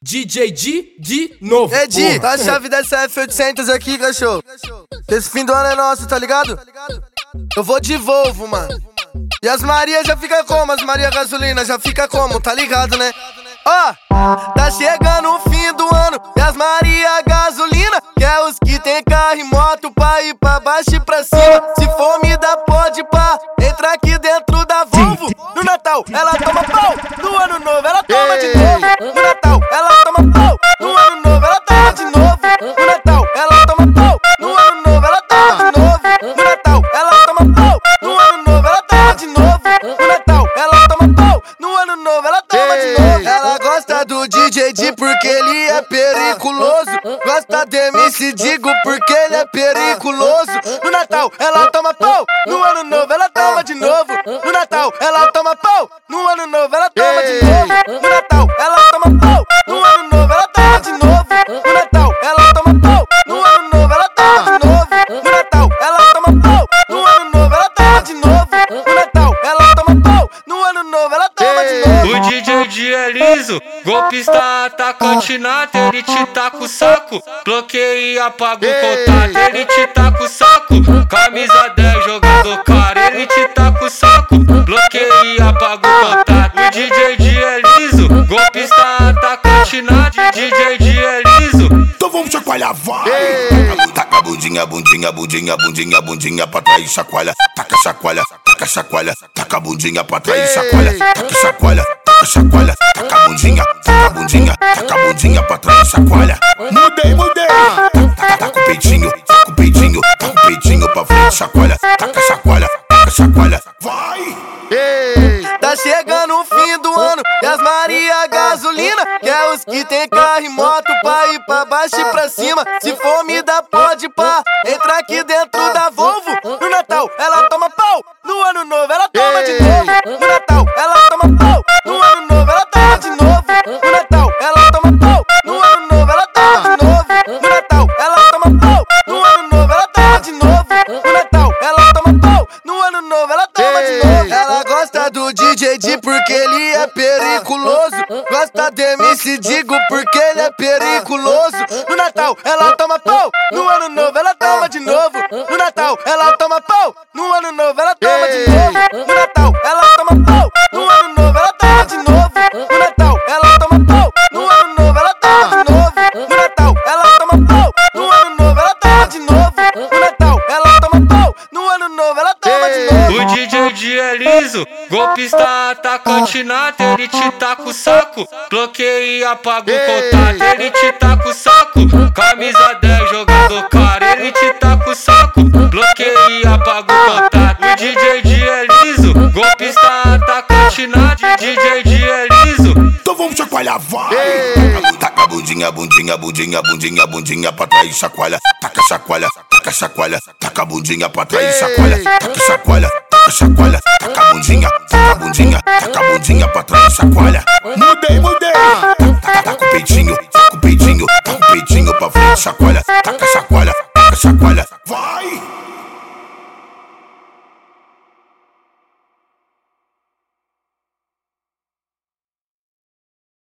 DJ Di de novo. Edi, tá a chave dessa F800 aqui, cachorro. Esse fim do ano é nosso, tá ligado? Eu vou de Volvo, mano. E as Maria já fica como? As Maria Gasolina já fica como? Tá ligado, né? Ó, oh, tá chegando o fim do ano e as Maria Gasolina, que é os que tem carro e moto pra ir pra baixo e pra cima. Se for me dá pode pá, entra aqui dentro da Volvo. No Natal, ela toma pau, no ano novo, ela toma de novo. Natal, ela toma pau, no ano novo, ela toma de novo. No Natal, ela toma pau, no ano novo, ela toma de novo. No Natal, ela toma pau, no ano novo, ela toma de novo. No Natal, ela toma pau, no ano novo, ela toma de novo. Ela gosta do DJ D porque ele é periculoso. Gosta de MC Digo porque ele é periculoso. No Natal, ela toma pau, no ano novo, ela toma de novo. No Natal, ela toma pau, no ano novo, ela toma de novo. No Natal, ela toma pau, golpista atacante nata, ele te taca o saco. Bloqueia e apaga o contato, ele te taca o saco. Camisa 10, jogador cara, ele te taca o saco. Bloqueia e apaga o contato. O DJ D é liso, golpista atacante nata, DJ D é liso. Então vamos chacoalhar, vai! Taca a bundinha, bundinha, bundinha, bundinha, bundinha pra trás, chacoalha. Taca chacoalha, taca chacoalha, taca a bundinha pra trás, chacoalha. Taca chacoalha, taca chacoalha, taca a bundinha, taca a bundinha, taca a bundinha pra trás, chacoalha. Mudei, mudei! Taca, taca o peitinho, taca o peitinho, taca o peitinho pra frente, chacoalha. Taca chacoalha, taca chacoalha, vai! Tá chegando o fim do ano e as Maria Gasolina, que é os que tem carro e moto pra ir pra baixo e pra cima. Se for me dá pode pá, entra aqui dentro da Volvo. No Natal, ela toma pau, no ano novo, ela toma de novo. No Natal, ela porque ele é periculoso. Gosta de MC Digo porque ele é periculoso. No Natal, ela toma pau, no ano novo, ela toma de novo. No Natal, ela toma pau, no ano novo, ela toma de novo. Golpista atacante nata, ele te taca o saco. Bloqueia e apaga o contato, ele te taca o saco. Camisa 10, jogador cara, ele te taca o saco. Bloqueia e apaga o contato. O DJ D é liso, golpista atacante nata, DJ D é liso. Então vamos chacoalhar, vai! Taca a bundinha, bundinha, bundinha, bundinha, bundinha pra trás, chacoalha. Taca chacoalha, taca chacoalha, taca a bundinha pra trás, chacoalha. Taca chacoalha, taca chacoalha, taca a bundinha pra trás, chacoalha. Mudei, mudei! Taca, taca o peitinho, taca o peitinho, taca o peitinho pra frente, chacoalha. Taca